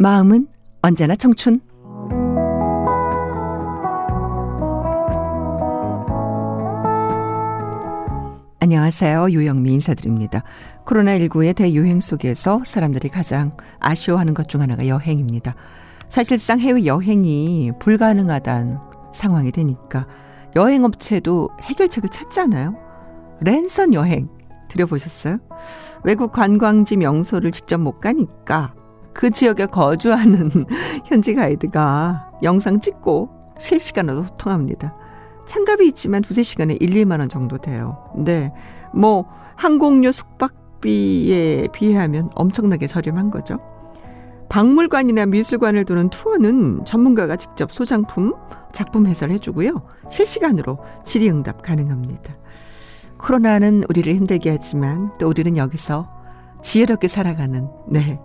마음은 언제나 청춘. 안녕하세요. 유영미 인사드립니다. 코로나19의 대유행 속에서 사람들이 가장 아쉬워하는 것 중 하나가 여행입니다. 사실상 해외 여행이 불가능하단 상황이 되니까 여행업체도 해결책을 찾잖아요. 랜선 여행 들여보셨어요? 외국 관광지 명소를 직접 못 가니까 그 지역에 거주하는 현지 가이드가 영상 찍고 실시간으로 소통합니다. 참가비 있지만 두세 시간에 1, 2만 원 정도 돼요. 네. 뭐 항공료 숙박비에 비하면 엄청나게 저렴한 거죠. 박물관이나 미술관을 도는 투어는 전문가가 직접 소장품, 작품 해설해 주고요. 실시간으로 질의응답 가능합니다. 코로나는 우리를 힘들게 하지만 또 우리는 여기서 지혜롭게 살아가는 네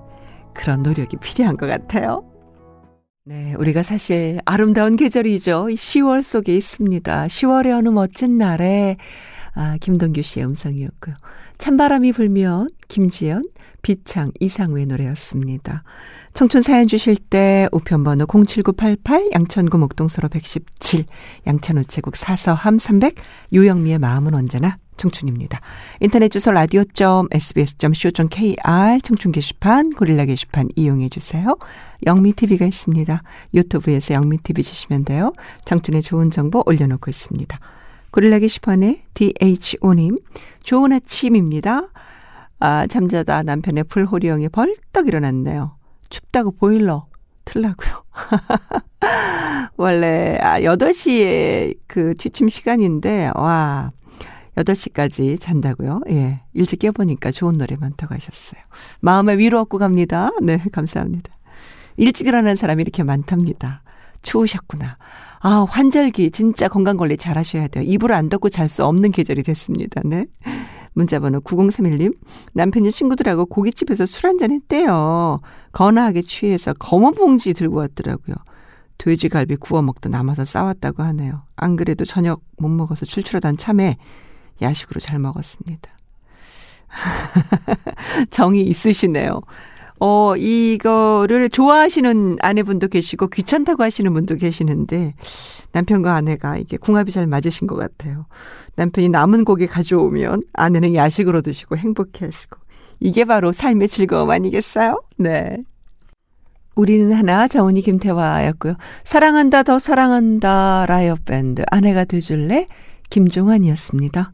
그런 노력이 필요한 것 같아요. 네, 우리가 사실 아름다운 계절이죠. 10월 속에 있습니다. 10월의 어느 멋진 날에 아, 김동규 씨의 음성이었고요. 찬바람이 불면 김지연, 비창, 이상우의 노래였습니다. 청춘 사연 주실 때 우편번호 07988 양천구 목동서로 117 양천우체국 사서함 300 유영미의 마음은 언제나 청춘입니다. 인터넷 주소 라디오.sbs.co.kr 청춘 게시판 고릴라 게시판 이용해 주세요. 영미 TV가 있습니다. 유튜브에서 영미 TV 주시면 돼요. 청춘의 좋은 정보 올려놓고 있습니다. 고릴라 게시판에 DHO님 좋은 아침입니다. 아, 잠자다 남편의 불호령이 벌떡 일어났네요. 춥다고 보일러 틀라고요. 원래 아, 8시에 그 취침 시간인데 와 8시까지 잔다고요? 예. 일찍 깨보니까 좋은 노래 많다고 하셨어요. 마음에 위로 얻고 갑니다. 네, 감사합니다. 일찍 일어나는 사람이 이렇게 많답니다. 추우셨구나. 아, 환절기 진짜 건강 관리 잘 하셔야 돼요. 이불을 안 덮고 잘 수 없는 계절이 됐습니다. 네. 문자번호 9031님. 남편이 친구들하고 고깃집에서 술 한잔 했대요. 거나하게 취해서 검은 봉지 들고 왔더라고요. 돼지갈비 구워 먹다 남아서 싸웠다고 하네요. 안 그래도 저녁 못 먹어서 출출하단 참에 야식으로 잘 먹었습니다. 정이 있으시네요. 어, 이거를 좋아하시는 아내분도 계시고 귀찮다고 하시는 분도 계시는데 남편과 아내가 이게 궁합이 잘 맞으신 것 같아요. 남편이 남은 고기 가져오면 아내는 야식으로 드시고 행복해 하시고. 이게 바로 삶의 즐거움 아니겠어요? 네. 우리는 하나 정은이 김태화였고요. 사랑한다 더 사랑한다 라이어 밴드 아내가 돼줄래 김종환이었습니다.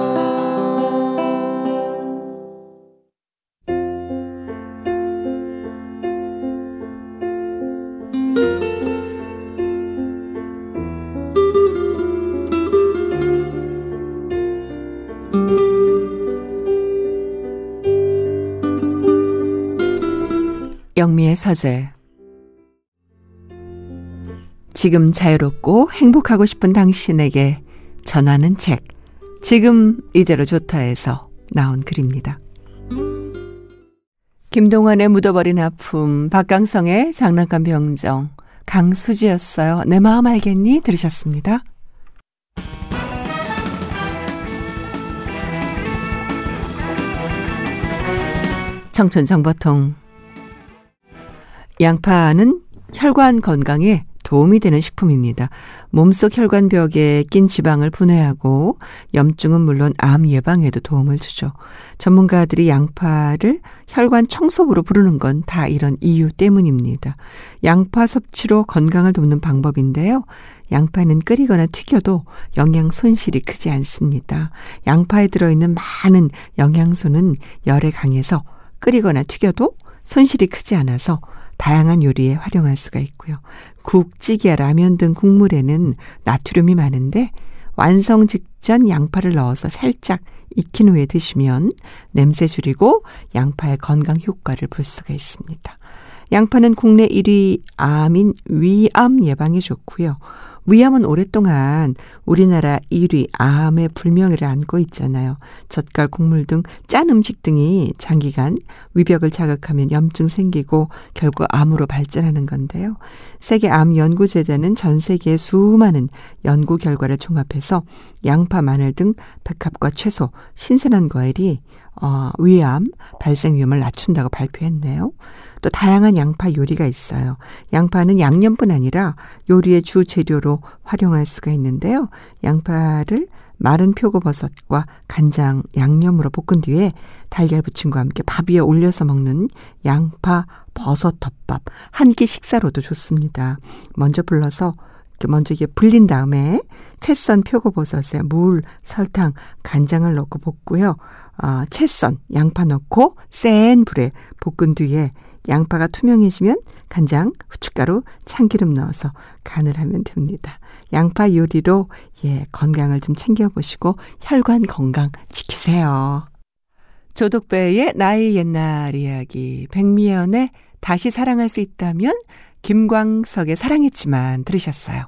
영미의 서재 지금 자유롭고 행복하고 싶은 당신에게 전하는 책 지금 이대로 좋다에서 나온 글입니다. 김동완의 묻어버린 아픔, 박강성의 장난감 병정, 강수지였어요. 내 마음 알겠니? 들으셨습니다. 청춘 정보통 양파는 혈관 건강에 도움이 되는 식품입니다. 몸속 혈관벽에 낀 지방을 분해하고 염증은 물론 암 예방에도 도움을 주죠. 전문가들이 양파를 혈관 청소부로 부르는 건 다 이런 이유 때문입니다. 양파 섭취로 건강을 돕는 방법인데요. 양파는 끓이거나 튀겨도 영양 손실이 크지 않습니다. 양파에 들어있는 많은 영양소는 열에 강해서 끓이거나 튀겨도 손실이 크지 않아서 다양한 요리에 활용할 수가 있고요. 국, 찌개, 라면 등 국물에는 나트륨이 많은데 완성 직전 양파를 넣어서 살짝 익힌 후에 드시면 냄새 줄이고 양파의 건강 효과를 볼 수가 있습니다. 양파는 국내 1위 암인 위암 예방에 좋고요. 위암은 오랫동안 우리나라 1위 암의 불명예를 안고 있잖아요. 젓갈, 국물 등 짠 음식 등이 장기간 위벽을 자극하면 염증 생기고 결국 암으로 발전하는 건데요. 세계 암 연구 재단은 전 세계의 수많은 연구 결과를 종합해서 양파, 마늘 등 백합과 채소, 신선한 과일이 어, 위암 발생 위험을 낮춘다고 발표했네요. 또 다양한 양파 요리가 있어요. 양파는 양념뿐 아니라 요리의 주 재료로 활용할 수가 있는데요. 양파를 마른 표고버섯과 간장, 양념으로 볶은 뒤에 달걀 부침과 함께 밥 위에 올려서 먹는 양파 버섯 덮밥 한 끼 식사로도 좋습니다. 먼저 불러서 먼저 이게 불린 다음에 채썬 표고버섯에 물, 설탕, 간장을 넣고 볶고요. 어, 채썬 양파 넣고 센 불에 볶은 뒤에 양파가 투명해지면 간장, 후춧가루, 참기름 넣어서 간을 하면 됩니다. 양파 요리로 예, 건강을 좀 챙겨 보시고 혈관 건강 지키세요. 조독배의 나의 옛날 이야기, 백미연의 다시 사랑할 수 있다면 김광석의 사랑했지만 들으셨어요.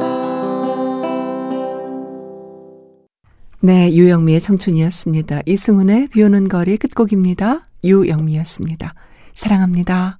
네, 유영미의 청춘이었습니다. 이승훈의 비 오는 거리 끝곡입니다. 유영미였습니다. 사랑합니다.